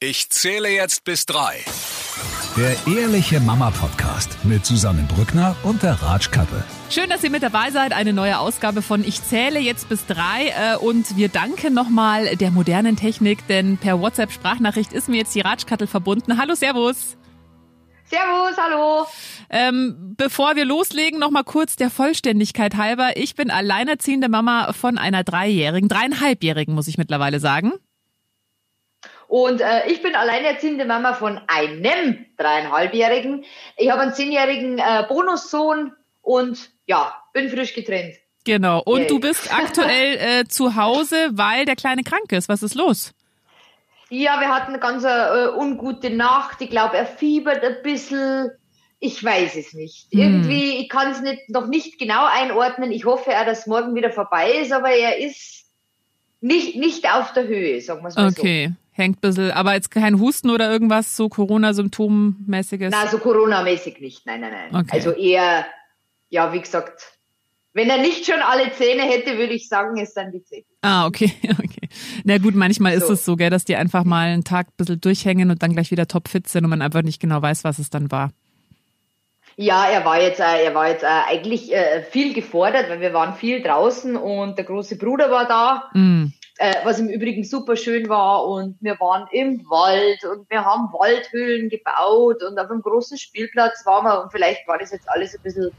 Ich zähle jetzt bis drei. Der Ehrliche Mama Podcast mit Susanne Brückner und der Ratschkattel. Schön, dass ihr mit dabei seid. Eine neue Ausgabe von Ich zähle jetzt bis drei. Äh, und wir danken nochmal der modernen Technik, denn per WhatsApp-Sprachnachricht ist mir jetzt die Ratschkattel verbunden. Hallo, Servus. Servus, hallo. Ähm, bevor wir loslegen, nochmal kurz der Vollständigkeit halber. Ich bin alleinerziehende Mama von einer Dreijährigen, dreieinhalbjährigen, muss ich mittlerweile sagen. Und äh, ich bin alleinerziehende Mama von einem dreieinhalbjährigen. Ich habe einen zehnjährigen äh, Bonussohn und ja, bin frisch getrennt. Genau. Und Yay. du bist aktuell äh, zu Hause, weil der Kleine krank ist. Was ist los? Ja, wir hatten eine ganz äh, ungute Nacht. Ich glaube, er fiebert ein bisschen. Ich weiß es nicht. Hm. Irgendwie, ich kann es nicht, noch nicht genau einordnen. Ich hoffe auch, dass morgen wieder vorbei ist, aber er ist nicht, nicht auf der Höhe, sagen wir es mal okay. so. Okay, hängt ein bisschen, aber jetzt kein Husten oder irgendwas so Corona-Symptommäßiges? Nein, so Corona-mäßig nicht, nein, nein, nein. Okay. Also eher, ja, wie gesagt, wenn er nicht schon alle Zähne hätte, würde ich sagen, es sind die Zähne. Ah, okay, okay. Na gut, manchmal so. ist es so, gell, dass die einfach mal einen Tag ein bisschen durchhängen und dann gleich wieder topfit sind und man einfach nicht genau weiß, was es dann war. Ja, er war jetzt, äh, er war jetzt äh, eigentlich äh, viel gefordert, weil wir waren viel draußen und der große Bruder war da, mm. Äh, was im Übrigen super schön war und wir waren im Wald und wir haben Waldhöhlen gebaut und auf einem großen Spielplatz waren wir und vielleicht war das jetzt alles ein bisschen,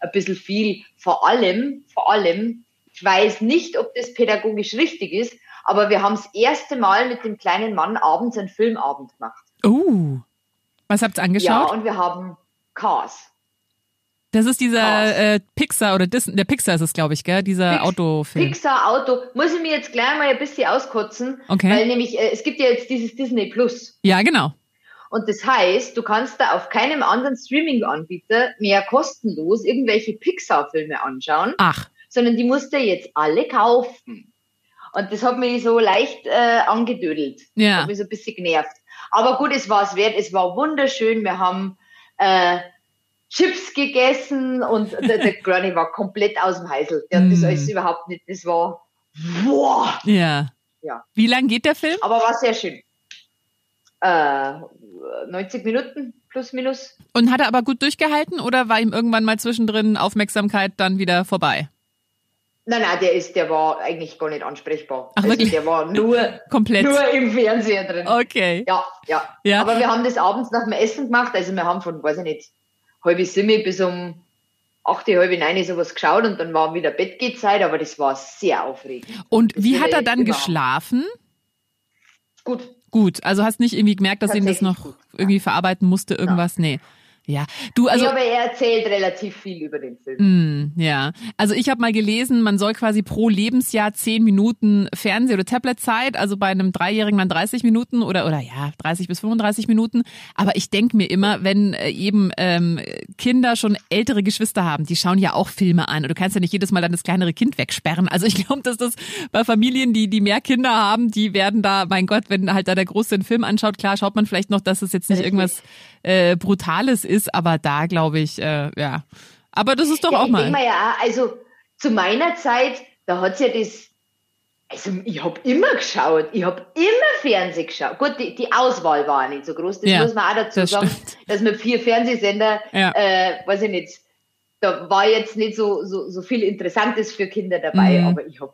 ein bisschen viel. Vor allem, vor allem, ich weiß nicht, ob das pädagogisch richtig ist, aber wir haben das erste Mal mit dem kleinen Mann abends einen Filmabend gemacht. Uh, was habt ihr angeschaut? Ja, und wir haben Cars. Das ist dieser äh, Pixar oder Dis der Pixar ist es, glaube ich, gell? Dieser Pix Autofilm. Pixar Auto. Muss ich mir jetzt gleich mal ein bisschen auskotzen. Okay. Weil nämlich, äh, es gibt ja jetzt dieses Disney Plus. Ja, genau. Und das heißt, du kannst da auf keinem anderen Streaming-Anbieter mehr kostenlos irgendwelche Pixar-Filme anschauen. Ach. Sondern die musst du jetzt alle kaufen. Und das hat mich so leicht äh, angedödelt. Ja. Hat mich so ein bisschen genervt. Aber gut, es war es wert. Es war wunderschön. Wir haben äh, Chips gegessen und der, der Granny war komplett aus dem Heißel. Der hat das mm. alles überhaupt nicht. Das war boah. Ja. ja. Wie lang geht der Film? Aber war sehr schön. Äh, 90 Minuten plus minus. Und hat er aber gut durchgehalten oder war ihm irgendwann mal zwischendrin Aufmerksamkeit dann wieder vorbei? Nein, nein, der ist, der war eigentlich gar nicht ansprechbar. Ach, also wirklich? Der war nur, Komplett. nur im Fernseher drin. Okay. Ja, ja, ja. Aber wir haben das abends nach dem Essen gemacht. Also wir haben von, weiß ich nicht, halbe sieben bis um acht, halbe neun sowas geschaut und dann war wieder Bettgehzeit, aber das war sehr aufregend. Und das wie hat er dann geschlafen? Gut. Gut, also hast nicht irgendwie gemerkt, dass ihn das noch gut, irgendwie verarbeiten musste, irgendwas? Ja. Nee. Ja, du also. Ja, aber er erzählt relativ viel über den Film. Mm, ja, also ich habe mal gelesen, man soll quasi pro Lebensjahr zehn Minuten Fernseh- oder Tabletzeit, also bei einem Dreijährigen dann 30 Minuten oder oder ja 30 bis 35 Minuten. Aber ich denke mir immer, wenn äh, eben ähm, Kinder schon ältere Geschwister haben, die schauen ja auch Filme an. Und du kannst ja nicht jedes Mal dann das kleinere Kind wegsperren. Also ich glaube, dass das bei Familien, die die mehr Kinder haben, die werden da, mein Gott, wenn halt da der Große einen Film anschaut, klar schaut man vielleicht noch, dass es jetzt nicht irgendwas äh, Brutales ist, aber da glaube ich, äh, ja. Aber das ist doch ja, auch mal. Mal ja, also zu meiner Zeit, da hat's ja das, also ich habe immer geschaut, ich habe immer Fernsehen geschaut. Gut, die, die Auswahl war nicht so groß, das ja, muss man auch dazu das sagen, stimmt. dass man vier Fernsehsender, ja. äh, weiß ich nicht, da war jetzt nicht so, so, so viel Interessantes für Kinder dabei, mhm. aber ich habe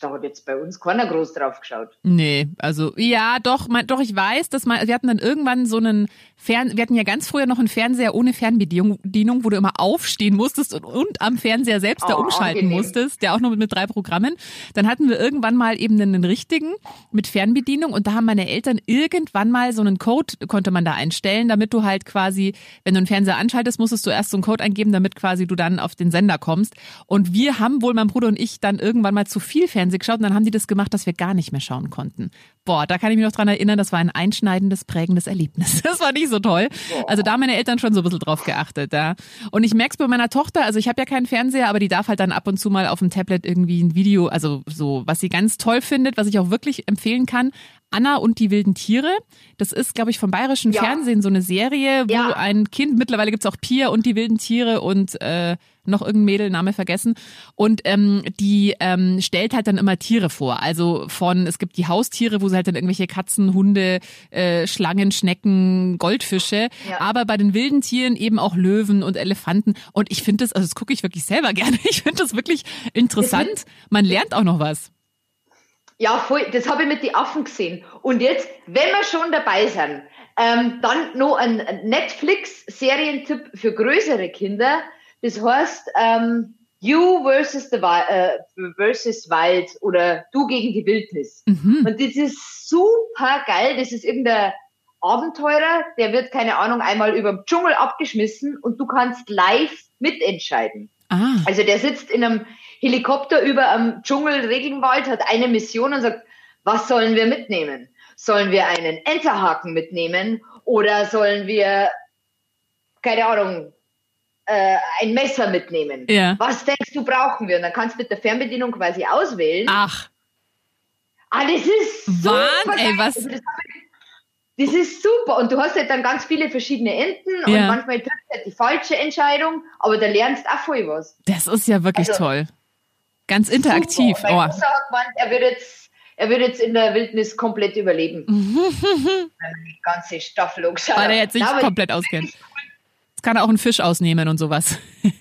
da hat jetzt bei uns keiner groß drauf geschaut. Nee, also ja, doch, mein, doch, ich weiß, dass man, wir hatten dann irgendwann so einen Fern, wir hatten ja ganz früher noch einen Fernseher ohne Fernbedienung, wo du immer aufstehen musstest und, und am Fernseher selbst oh, da umschalten angenehm. musstest, der auch nur mit, mit drei Programmen. Dann hatten wir irgendwann mal eben einen richtigen mit Fernbedienung und da haben meine Eltern irgendwann mal so einen Code, konnte man da einstellen, damit du halt quasi, wenn du einen Fernseher anschaltest, musstest du erst so einen Code eingeben, damit quasi du dann auf den Sender kommst. Und wir haben wohl, mein Bruder und ich, dann irgendwann mal zu viel Fernsehen geschaut und dann haben die das gemacht, dass wir gar nicht mehr schauen konnten. Boah, da kann ich mich noch dran erinnern, das war ein einschneidendes, prägendes Erlebnis. Das war nicht so toll. Also da haben meine Eltern schon so ein bisschen drauf geachtet. Ja. Und ich merke es bei meiner Tochter, also ich habe ja keinen Fernseher, aber die darf halt dann ab und zu mal auf dem Tablet irgendwie ein Video, also so, was sie ganz toll findet, was ich auch wirklich empfehlen kann. Anna und die wilden Tiere. Das ist, glaube ich, vom bayerischen ja. Fernsehen so eine Serie, wo ja. ein Kind, mittlerweile gibt's auch Pia und die wilden Tiere und äh, noch irgendein Mädel, Name vergessen. Und ähm, die ähm, stellt halt dann immer Tiere vor. Also von, es gibt die Haustiere, wo sie halt dann irgendwelche Katzen, Hunde, äh, Schlangen, Schnecken, Goldfische. Ja. Aber bei den wilden Tieren eben auch Löwen und Elefanten. Und ich finde das, also das gucke ich wirklich selber gerne. Ich finde das wirklich interessant. Man lernt auch noch was. Ja, voll. Das habe ich mit den Affen gesehen. Und jetzt, wenn wir schon dabei sind, ähm, dann noch ein Netflix-Serientipp für größere Kinder. Das heißt ähm, You versus, the, äh, versus Wild oder Du gegen die Wildnis. Mhm. Und das ist super geil. Das ist irgendein Abenteurer, der wird, keine Ahnung, einmal über den Dschungel abgeschmissen und du kannst live mitentscheiden. Ah. Also der sitzt in einem Helikopter über am Dschungel-Regenwald, hat eine Mission und sagt, was sollen wir mitnehmen? Sollen wir einen Enterhaken mitnehmen oder sollen wir, keine Ahnung, äh, ein Messer mitnehmen? Ja. Was denkst du, brauchen wir? Und dann kannst du mit der Fernbedienung quasi auswählen. Ach. Ah, das ist Wahnsinn, ey, was? Also das, ist super. Und du hast halt dann ganz viele verschiedene Enden ja. und manchmal triffst du halt die falsche Entscheidung, aber da lernst du auch voll was. Das ist ja wirklich also, toll. Ganz interaktiv. Super. Oh. Gemeint, er wird jetzt er wird jetzt in der Wildnis komplett überleben. Wenn man die ganze Staffel angeschaut Weil er jetzt sich komplett auskennt. Jetzt kann auch einen Fisch ausnehmen und sowas.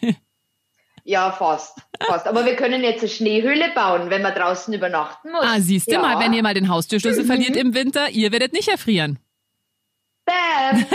Ja, fast. Fast. Aber wir können jetzt eine Schneehöhle bauen, wenn man draußen übernachten muss. Ah, siehst du ja. mal, wenn ihr mal den Haustürschlüssel mhm. verliert im Winter, ihr werdet nicht erfrieren. Bam!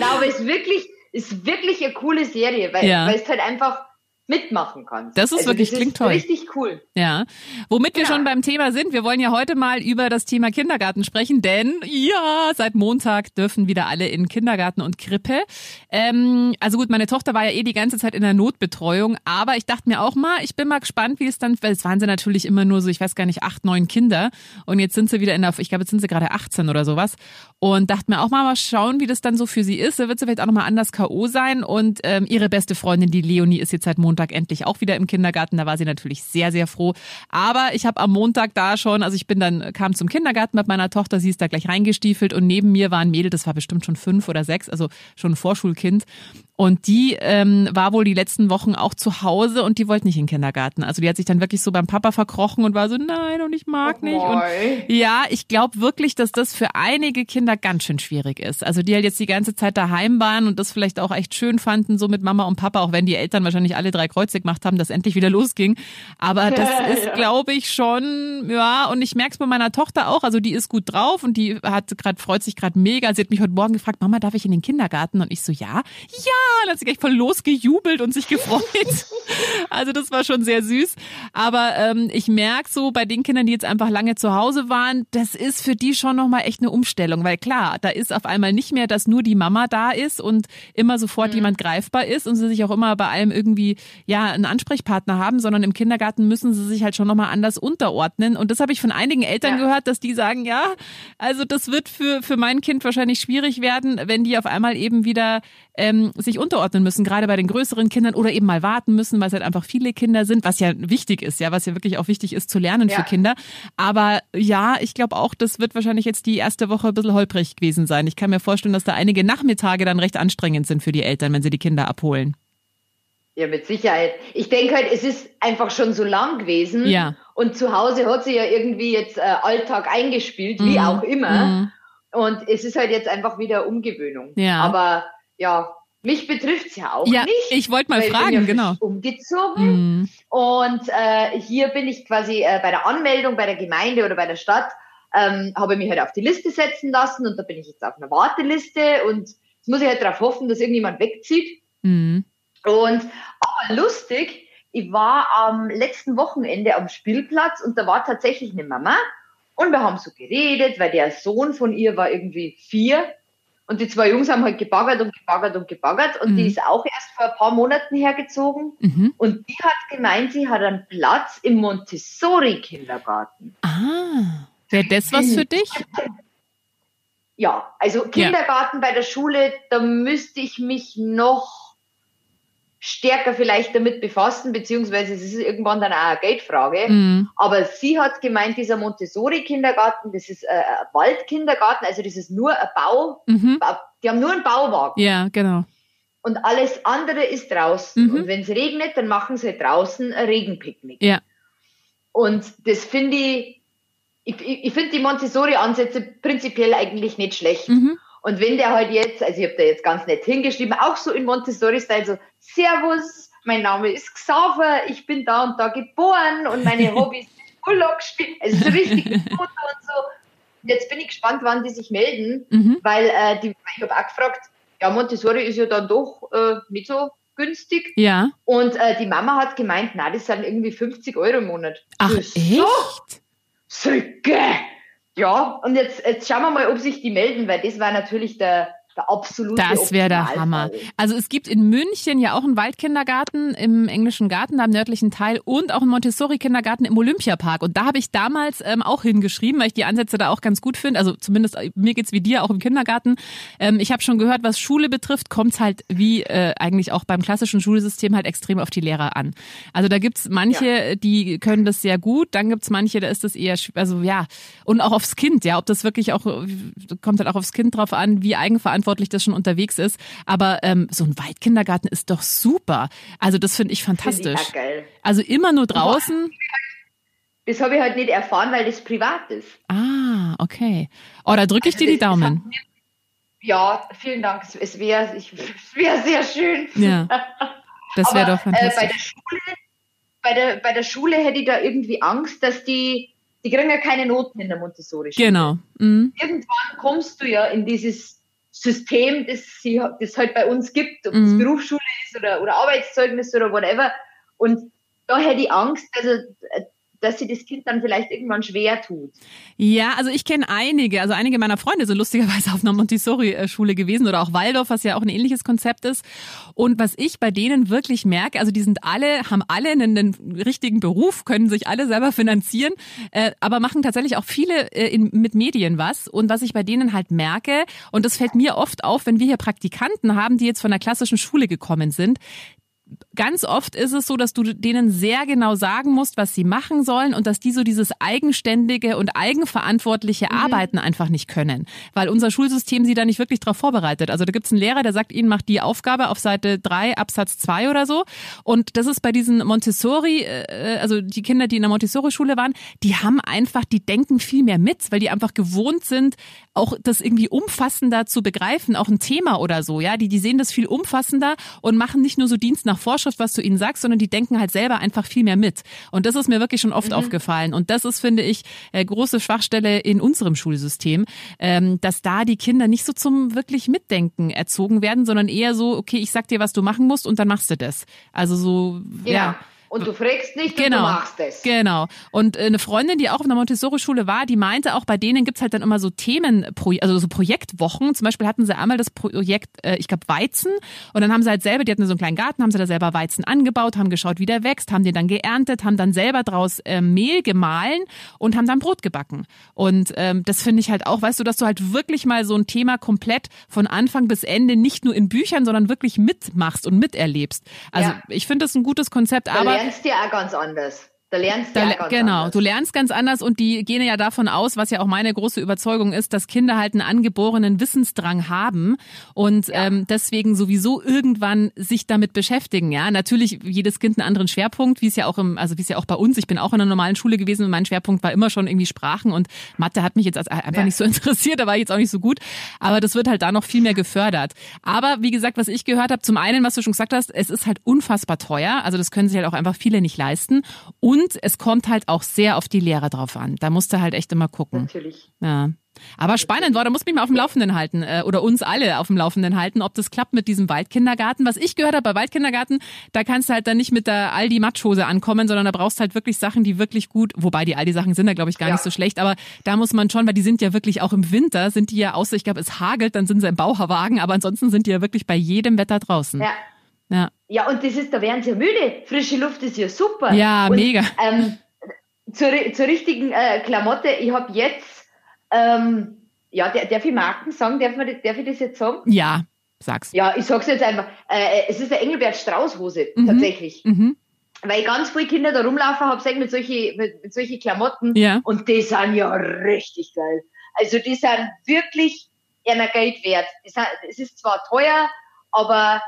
aber es ist wirklich, ist wirklich eine coole Serie, weil, ja. weil es halt einfach mitmachen kannst. Das ist also wirklich, das klingt ist toll. Richtig cool. Ja. Womit wir schon beim Thema sind, wir wollen ja heute mal über das Thema Kindergarten sprechen, denn ja, seit Montag dürfen wieder alle in Kindergarten und Krippe. Ähm, also gut, meine Tochter war ja eh die ganze Zeit in der Notbetreuung, aber ich dachte mir auch mal, ich bin mal gespannt, wie es dann, weil es waren sie natürlich immer nur so, ich weiß gar nicht, acht, neun Kinder und jetzt sind sie wieder in der, ich glaube, jetzt sind sie gerade 18 oder sowas und dachte mir auch mal, mal schauen, wie das dann so für sie ist. Da wird sie vielleicht auch nochmal anders K.O. sein und ähm, ihre beste Freundin, die Leonie, ist jetzt seit Montag Montag endlich auch wieder im Kindergarten. Da war sie natürlich sehr, sehr froh. Aber ich habe am Montag da schon, also ich bin dann, kam zum Kindergarten mit meiner Tochter, sie ist da gleich reingestiefelt und neben mir war ein Mädel, das war bestimmt schon fünf oder sechs, also schon ein Vorschulkind. Und die ähm, war wohl die letzten Wochen auch zu Hause und die wollte nicht in den Kindergarten. Also die hat sich dann wirklich so beim Papa verkrochen und war so, nein, und ich mag oh nicht. Und ja, ich glaube wirklich, dass das für einige Kinder ganz schön schwierig ist. Also die halt jetzt die ganze Zeit daheim waren und das vielleicht auch echt schön fanden, so mit Mama und Papa, auch wenn die Eltern wahrscheinlich alle drei Kreuze gemacht haben, dass endlich wieder losging. Aber das ist, glaube ich, schon, ja, und ich merke es bei meiner Tochter auch. Also die ist gut drauf und die hat gerade, freut sich gerade mega. Sie hat mich heute Morgen gefragt, Mama, darf ich in den Kindergarten? Und ich so, ja, ja dann hat sie gleich voll losgejubelt und sich gefreut. also das war schon sehr süß. Aber ähm, ich merke so bei den Kindern, die jetzt einfach lange zu Hause waren, das ist für die schon nochmal echt eine Umstellung. Weil klar, da ist auf einmal nicht mehr, dass nur die Mama da ist und immer sofort mhm. jemand greifbar ist und sie sich auch immer bei allem irgendwie, ja, einen Ansprechpartner haben, sondern im Kindergarten müssen sie sich halt schon nochmal anders unterordnen. Und das habe ich von einigen Eltern ja. gehört, dass die sagen, ja, also das wird für, für mein Kind wahrscheinlich schwierig werden, wenn die auf einmal eben wieder ähm, sich unterordnen müssen, gerade bei den größeren Kindern oder eben mal warten müssen, weil es halt einfach viele Kinder sind, was ja wichtig ist, ja, was ja wirklich auch wichtig ist zu lernen ja. für Kinder. Aber ja, ich glaube auch, das wird wahrscheinlich jetzt die erste Woche ein bisschen holprig gewesen sein. Ich kann mir vorstellen, dass da einige Nachmittage dann recht anstrengend sind für die Eltern, wenn sie die Kinder abholen. Ja, mit Sicherheit. Ich denke halt, es ist einfach schon so lang gewesen. Ja. Und zu Hause hat sie ja irgendwie jetzt äh, Alltag eingespielt, mhm. wie auch immer. Mhm. Und es ist halt jetzt einfach wieder Umgewöhnung. Ja. Aber ja, mich betrifft's ja auch ja, nicht. Ich wollte mal fragen, ich bin ja genau. Umgezogen mm. und äh, hier bin ich quasi äh, bei der Anmeldung bei der Gemeinde oder bei der Stadt ähm, habe mich halt auf die Liste setzen lassen und da bin ich jetzt auf einer Warteliste und jetzt muss ich halt darauf hoffen, dass irgendjemand wegzieht. Mm. Und aber lustig, ich war am letzten Wochenende am Spielplatz und da war tatsächlich eine Mama und wir haben so geredet, weil der Sohn von ihr war irgendwie vier und die zwei Jungs haben halt gebaggert und gebaggert und gebaggert und mhm. die ist auch erst vor ein paar Monaten hergezogen. Mhm. Und die hat gemeint, sie hat einen Platz im Montessori-Kindergarten. Ah, wäre das was für dich? Ja, also Kindergarten ja. bei der Schule, da müsste ich mich noch stärker vielleicht damit befassen, beziehungsweise es ist irgendwann dann auch eine Geldfrage. Mhm. Aber sie hat gemeint, dieser Montessori-Kindergarten, das ist ein Waldkindergarten, also das ist nur ein Bau, mhm. die haben nur einen Bauwagen. Ja, genau. und alles andere ist draußen. Mhm. Und wenn es regnet, dann machen sie draußen ein Regenpicknick. Ja. Und das finde ich, ich, ich finde die Montessori-Ansätze prinzipiell eigentlich nicht schlecht. Mhm. Und wenn der halt jetzt, also ich habe da jetzt ganz nett hingeschrieben, auch so in Montessori-Style, so Servus, mein Name ist Xaver, ich bin da und da geboren und meine Hobbys sind Urlaub spielen, also so richtig Foto und so. Und jetzt bin ich gespannt, wann die sich melden, mhm. weil äh, die, ich habe auch gefragt, ja, Montessori ist ja dann doch äh, nicht so günstig. Ja. Und äh, die Mama hat gemeint, na, das sind irgendwie 50 Euro im Monat. Ach, so, echt? Söcke! Ja, und jetzt, jetzt schauen wir mal, ob sich die melden, weil das war natürlich der, der absolute Das wäre der Hammer. Also es gibt in München ja auch einen Waldkindergarten im englischen Garten, da im nördlichen Teil und auch einen Montessori-Kindergarten im Olympiapark. Und da habe ich damals ähm, auch hingeschrieben, weil ich die Ansätze da auch ganz gut finde. Also zumindest äh, mir geht's wie dir auch im Kindergarten. Ähm, ich habe schon gehört, was Schule betrifft, kommt's halt wie äh, eigentlich auch beim klassischen Schulsystem halt extrem auf die Lehrer an. Also da gibt's manche, ja. die können das sehr gut, dann gibt's manche, da ist das eher, also ja, und auch aufs Kind, ja, ob das wirklich auch, kommt halt auch aufs Kind drauf an, wie eigenverantwortlich verantwortlich das schon unterwegs ist. Aber ähm, so ein Waldkindergarten ist doch super. Also das finde ich fantastisch. Find ich geil. Also immer nur draußen. Das habe ich halt nicht erfahren, weil das privat ist. Ah, okay. Oh, da drücke ich also dir die Daumen. Ja, vielen Dank. Es wäre wär sehr schön. Ja. Das wäre doch fantastisch. Äh, bei, der Schule, bei, der, bei der Schule hätte ich da irgendwie Angst, dass die, die kriegen ja keine Noten in der Montessori-Schule. Genau. Mhm. Irgendwann kommst du ja in dieses System, das sie, das halt bei uns gibt, ob es mhm. Berufsschule ist oder, oder Arbeitszeugnis oder whatever. Und da hätte ich Angst, also dass sie das Kind dann vielleicht irgendwann schwer tut. Ja, also ich kenne einige, also einige meiner Freunde sind lustigerweise auf einer Montessori-Schule gewesen oder auch Waldorf, was ja auch ein ähnliches Konzept ist. Und was ich bei denen wirklich merke, also die sind alle, haben alle einen, einen richtigen Beruf, können sich alle selber finanzieren, äh, aber machen tatsächlich auch viele äh, in, mit Medien was. Und was ich bei denen halt merke, und das fällt mir oft auf, wenn wir hier Praktikanten haben, die jetzt von der klassischen Schule gekommen sind, ganz oft ist es so, dass du denen sehr genau sagen musst, was sie machen sollen und dass die so dieses eigenständige und eigenverantwortliche mhm. Arbeiten einfach nicht können, weil unser Schulsystem sie da nicht wirklich darauf vorbereitet. Also da gibt es einen Lehrer, der sagt ihnen, macht die Aufgabe auf Seite 3 Absatz 2 oder so und das ist bei diesen Montessori, äh, also die Kinder, die in der Montessori-Schule waren, die haben einfach, die denken viel mehr mit, weil die einfach gewohnt sind, auch das irgendwie umfassender zu begreifen, auch ein Thema oder so, ja, die, die sehen das viel umfassender und machen nicht nur so Dienst nach Vorschrift, was du ihnen sagst, sondern die denken halt selber einfach viel mehr mit. Und das ist mir wirklich schon oft mhm. aufgefallen. Und das ist, finde ich, äh, große Schwachstelle in unserem Schulsystem, ähm, dass da die Kinder nicht so zum wirklich Mitdenken erzogen werden, sondern eher so, okay, ich sag dir, was du machen musst und dann machst du das. Also so, ja. ja und du fragst nicht genau, und du machst es. Genau. Und äh, eine Freundin, die auch auf einer Montessori-Schule war, die meinte, auch bei denen gibt's halt dann immer so Themen, also so Projektwochen. Zum Beispiel hatten sie einmal das Projekt, äh, ich glaube, Weizen. Und dann haben sie halt selber, die hatten so einen kleinen Garten, haben sie da selber Weizen angebaut, haben geschaut, wie der wächst, haben den dann geerntet, haben dann selber draus äh, Mehl gemahlen und haben dann Brot gebacken. Und ähm, das finde ich halt auch, weißt du, dass du halt wirklich mal so ein Thema komplett von Anfang bis Ende nicht nur in Büchern, sondern wirklich mitmachst und miterlebst. Also ja. ich finde das ein gutes Konzept, aber lernst ja auch ganz anders. Da lernst du ja ganz genau, anders. du lernst ganz anders und die gehen ja davon aus, was ja auch meine große Überzeugung ist, dass Kinder halt einen angeborenen Wissensdrang haben und ja. ähm, deswegen sowieso irgendwann sich damit beschäftigen. Ja, natürlich jedes Kind einen anderen Schwerpunkt, wie es ja auch im, also wie es ja auch bei uns. Ich bin auch in einer normalen Schule gewesen und mein Schwerpunkt war immer schon irgendwie Sprachen und Mathe hat mich jetzt einfach ja. nicht so interessiert, da war ich jetzt auch nicht so gut. Aber das wird halt da noch viel mehr gefördert. Aber wie gesagt, was ich gehört habe, zum einen, was du schon gesagt hast, es ist halt unfassbar teuer. Also das können sich halt auch einfach viele nicht leisten und und es kommt halt auch sehr auf die Lehrer drauf an. Da musst du halt echt immer gucken. Natürlich. Ja. Aber spannend war, da muss mich mal auf dem Laufenden halten äh, oder uns alle auf dem Laufenden halten, ob das klappt mit diesem Waldkindergarten. Was ich gehört habe bei Waldkindergarten, da kannst du halt dann nicht mit der Aldi Matschhose ankommen, sondern da brauchst halt wirklich Sachen, die wirklich gut, wobei die Aldi Sachen sind da glaube ich gar ja. nicht so schlecht, aber da muss man schon, weil die sind ja wirklich auch im Winter, sind die ja außer ich glaube es hagelt, dann sind sie im Bauherwagen, aber ansonsten sind die ja wirklich bei jedem Wetter draußen. Ja. Ja. Ja, und das ist, da werden sie ja müde. Frische Luft ist ja super. Ja, und, mega. Ähm, zur, zur richtigen äh, Klamotte, ich habe jetzt, ähm, ja, der, darf ich Marken sagen? Darf, man, darf ich das jetzt sagen? Ja, sag's. Ja, ich sag's jetzt einfach. Äh, es ist eine Engelbert Strauß Hose, mhm. tatsächlich. Mhm. Weil ich ganz viele Kinder da rumlaufen habe, mit solchen mit, mit solche Klamotten. Ja. Und die sind ja richtig geil. Also die sind wirklich einer Geld wert. Es ist zwar teuer, aber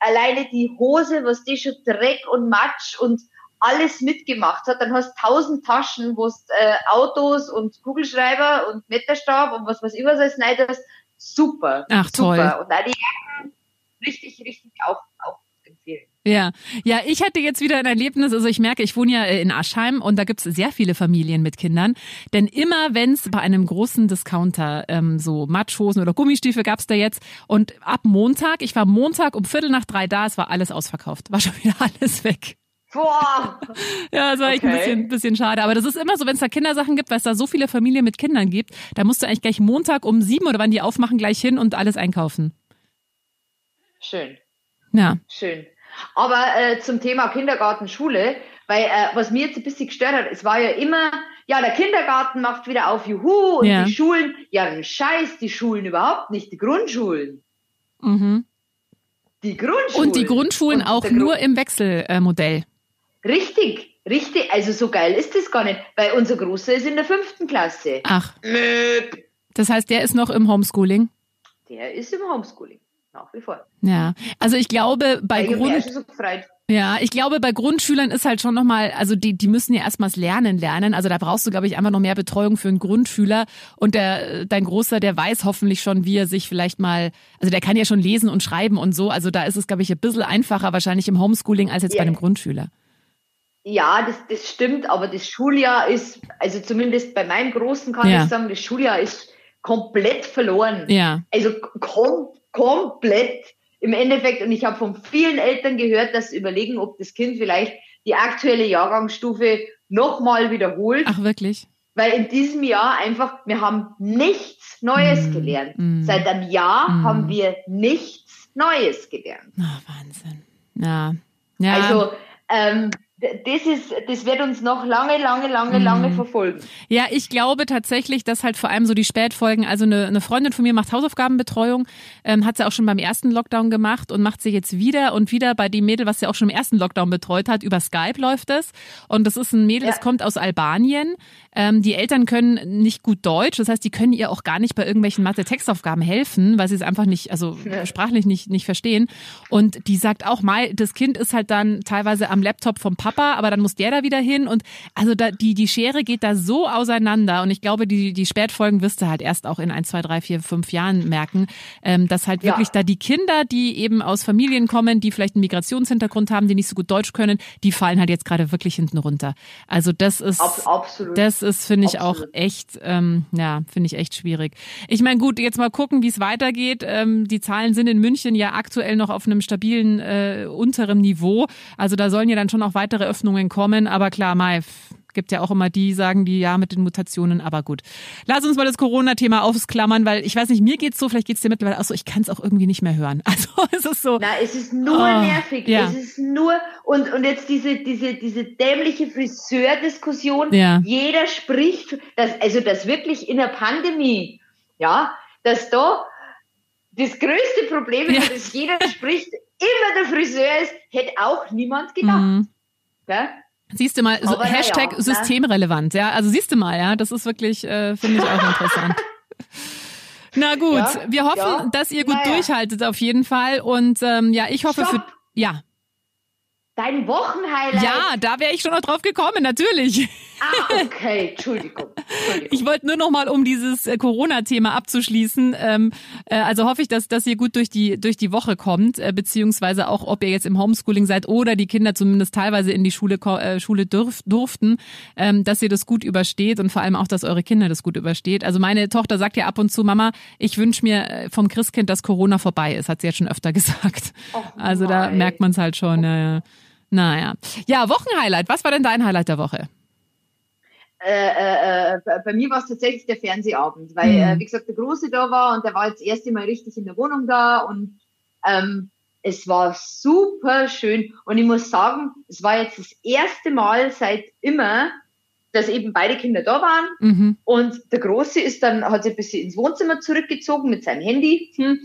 alleine die Hose, was die schon Dreck und Matsch und alles mitgemacht hat, dann hast tausend Taschen, wo es äh, Autos und Kugelschreiber und Meterstab und was was alles rein hast. Super. Ach super. toll. Und auch die Jacken richtig, richtig auch, auch empfehlen. Ja, ja, ich hatte jetzt wieder ein Erlebnis. Also ich merke, ich wohne ja äh, in Aschheim und da gibt's sehr viele Familien mit Kindern. Denn immer wenn es bei einem großen Discounter ähm, so Matschhosen oder Gummistiefel gab's da jetzt und ab Montag, ich war Montag um Viertel nach drei da, es war alles ausverkauft, war schon wieder alles weg. Boah. Ja, das war echt ein Okay. bisschen, bisschen schade. Aber das ist immer so, wenn es da Kindersachen gibt, weil es da so viele Familien mit Kindern gibt, da musst du eigentlich gleich Montag um sieben oder wann die aufmachen, gleich hin und alles einkaufen. Schön. Ja. Schön. Aber äh, zum Thema Kindergarten, Schule, weil äh, was mir jetzt ein bisschen gestört hat, es war ja immer, ja, der Kindergarten macht wieder auf, juhu, und Ja. die Schulen, ja, ein Scheiß, die Schulen überhaupt nicht, die Grundschulen. Mhm. Die Grundschulen. Und die Grundschulen Und auch nur im Wechselmodell. Richtig, richtig, also so geil ist das gar nicht, weil unser Großer ist in der fünften Klasse. Ach, Möp. das heißt, der ist noch im Homeschooling. Der ist im Homeschooling, nach wie vor. Ja, also ich glaube bei auch Grund, so ja, ich glaube bei Grundschülern ist halt schon noch mal, also die die müssen ja erstmals lernen lernen. Also da brauchst du glaube ich einfach noch mehr Betreuung für einen Grundschüler und der dein großer, der weiß hoffentlich schon, wie er sich vielleicht mal, also der kann ja schon lesen und schreiben und so. Also da ist es glaube ich ein bisschen einfacher wahrscheinlich im Homeschooling als jetzt Ja. bei einem Grundschüler. Ja, das, das stimmt, aber das Schuljahr ist, also zumindest bei meinem Großen kann Ja. ich sagen, das Schuljahr ist komplett verloren. Ja, Also kom komplett im Endeffekt. Und ich habe von vielen Eltern gehört, dass sie überlegen, ob das Kind vielleicht die aktuelle Jahrgangsstufe nochmal wiederholt. ach wirklich? Weil in diesem Jahr einfach, wir haben nichts Neues Mm, gelernt. mm. Seit einem Jahr Mm. haben wir nichts Neues gelernt. Ah, Wahnsinn. Ja. Ja. Also ähm, das ist, das wird uns noch lange, lange, lange, Mm. lange verfolgen. Ja, ich glaube tatsächlich, dass halt vor allem so die Spätfolgen, also eine, eine Freundin von mir macht Hausaufgabenbetreuung, ähm, hat sie auch schon beim ersten Lockdown gemacht und macht sie jetzt wieder und wieder bei dem Mädel, was sie auch schon im ersten Lockdown betreut hat, über Skype läuft es. Und das ist ein Mädel, das Ja. kommt aus Albanien. Ähm, die Eltern können nicht gut Deutsch, das heißt, die können ihr auch gar nicht bei irgendwelchen Mathe-Textaufgaben helfen, weil sie es einfach nicht, also Ja. sprachlich nicht, nicht verstehen. Und die sagt auch mal, das Kind ist halt dann teilweise am Laptop vom Papa, aber dann muss der da wieder hin. Und also da, die, die Schere geht da so auseinander. Und ich glaube, die, die Spätfolgen wirst du halt erst auch in ein, zwei, drei, vier, fünf Jahren merken, ähm, dass halt Ja. wirklich da die Kinder, die eben aus Familien kommen, die vielleicht einen Migrationshintergrund haben, die nicht so gut Deutsch können, die fallen halt jetzt gerade wirklich hinten runter. Also das ist, Ab, absolut. das ist, finde ich, auch echt, ähm, ja, finde ich echt schwierig. Ich meine, gut, jetzt mal gucken, wie es weitergeht. Ähm, die Zahlen sind in München ja aktuell noch auf einem stabilen äh, unteren Niveau. Also da sollen ja dann schon auch weitere Öffnungen kommen. Aber klar, Mai, gibt ja auch immer die, sagen die ja mit den Mutationen, aber gut. Lass uns mal das Corona-Thema ausklammern, weil ich weiß nicht, mir geht's so, vielleicht geht's dir mittlerweile auch so, ich kann es auch irgendwie nicht mehr hören. Also es ist so. Na, es ist nur Oh, nervig. ja. Es ist nur und und jetzt diese diese diese dämliche Friseurdiskussion. Ja. Jeder spricht, dass also das wirklich in der Pandemie, ja, dass da das größte Problem ist, Ja. dass jeder spricht, immer der Friseur ist, hätte auch niemand gedacht. Mhm. Ja? Siehst du mal, so Aber Hashtag ja, ne? systemrelevant, ja. Also siehst du mal, ja, das ist wirklich, äh, finde ich auch interessant. Na gut, Ja, wir hoffen, ja, dass ihr gut durchhaltet auf jeden Fall. Und ähm, ja, ich hoffe für. Stopp. Ja, Dein Wochenhighlight. ja, da wäre ich schon noch drauf gekommen, natürlich. Ah, okay, Entschuldigung. Entschuldigung. Ich wollte nur noch mal, um dieses äh, Corona-Thema abzuschließen, ähm, äh, also hoffe ich, dass, dass ihr gut durch die, durch die Woche kommt, äh, beziehungsweise auch, ob ihr jetzt im Homeschooling seid oder die Kinder zumindest teilweise in die Schule, äh, Schule dürf, durften, ähm, dass ihr das gut übersteht und vor allem auch, dass eure Kinder das gut übersteht. Also meine Tochter sagt ja ab und zu, Mama, ich wünsche mir äh, vom Christkind, dass Corona vorbei ist, hat sie jetzt schon öfter gesagt. Och, Also da merkt man es halt schon. Naja. naja. Ja, Wochenhighlight. Was war denn dein Highlight der Woche? Äh, äh, äh, bei mir war es tatsächlich der Fernsehabend, weil, Mhm. äh, wie gesagt, der Große da war und der war jetzt das erste Mal richtig in der Wohnung da und ähm, es war super schön und ich muss sagen, es war jetzt das erste Mal seit immer, dass eben beide Kinder da waren Mhm. und der Große ist dann, hat sich ein bisschen ins Wohnzimmer zurückgezogen mit seinem Handy hm.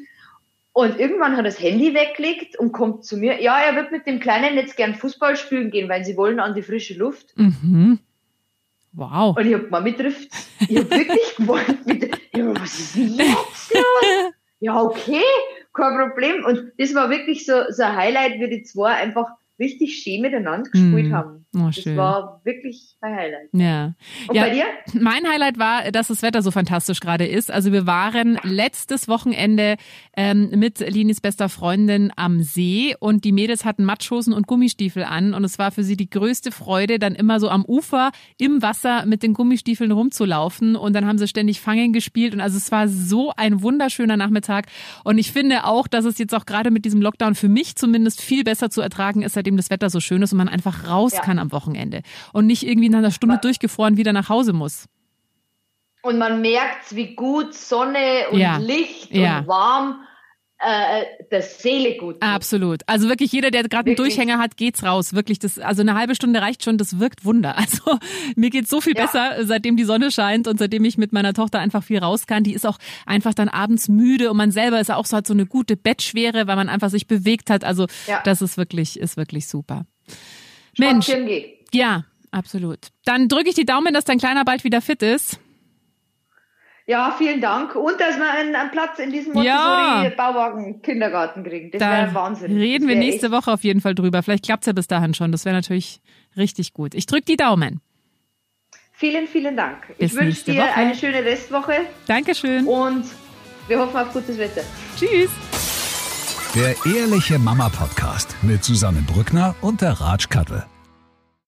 und irgendwann hat er das Handy weggelegt und kommt zu mir, ja, er wird mit dem Kleinen jetzt gern Fußball spielen gehen, weil sie wollen an die frische Luft. Mhm. Wow. Und ich hab Mami trifft. Ich hab wirklich gewollt. Mit, ja, was ist denn jetzt los? Ja, okay. kein Problem. Und das war wirklich so, so ein Highlight, wie die zwei einfach richtig schön miteinander gespielt mm. haben. Oh, schön. Das war wirklich ein Highlight. Ja. Und ja, bei dir? Mein Highlight war, dass das Wetter so fantastisch gerade ist. Also wir waren letztes Wochenende ähm, mit Linis bester Freundin am See und die Mädels hatten Matschhosen und Gummistiefel an und es war für sie die größte Freude, dann immer so am Ufer im Wasser mit den Gummistiefeln rumzulaufen und dann haben sie ständig Fangen gespielt und also es war so ein wunderschöner Nachmittag und ich finde auch, dass es jetzt auch gerade mit diesem Lockdown für mich zumindest viel besser zu ertragen ist, seitdem das Wetter so schön ist und man einfach raus ja. kann am Wochenende und nicht irgendwie nach einer Stunde durchgefroren wieder nach Hause muss. Und man merkt, wie gut Sonne und ja. Licht ja. und warm äh, der Seele gut tut. Absolut. Also wirklich jeder, der gerade einen Durchhänger hat, geht's raus. Wirklich, das, also eine halbe Stunde reicht schon, das wirkt Wunder. Also mir geht's so viel ja. besser, seitdem die Sonne scheint und seitdem ich mit meiner Tochter einfach viel raus kann. Die ist auch einfach dann abends müde und man selber ist auch so, hat so eine gute Bettschwere, weil man einfach sich bewegt hat. Also ja. das ist wirklich, ist wirklich super. Mensch. Ja, absolut. Dann drücke ich die Daumen, dass dein Kleiner bald wieder fit ist. Ja, vielen Dank. Und dass wir einen, einen Platz in diesem Montessori-Bauwagen-Kindergarten kriegen. Das wäre Wahnsinn. Reden wir nächste echt. Woche auf jeden Fall drüber. Vielleicht klappt es ja bis dahin schon. Das wäre natürlich richtig gut. Ich drücke die Daumen. Vielen, vielen Dank. Bis ich wünsche dir Woche. eine schöne Restwoche. Dankeschön. Und wir hoffen auf gutes Wetter. Tschüss. Der Ehrliche Mama Podcast mit Susanne Brückner und der Ratsch.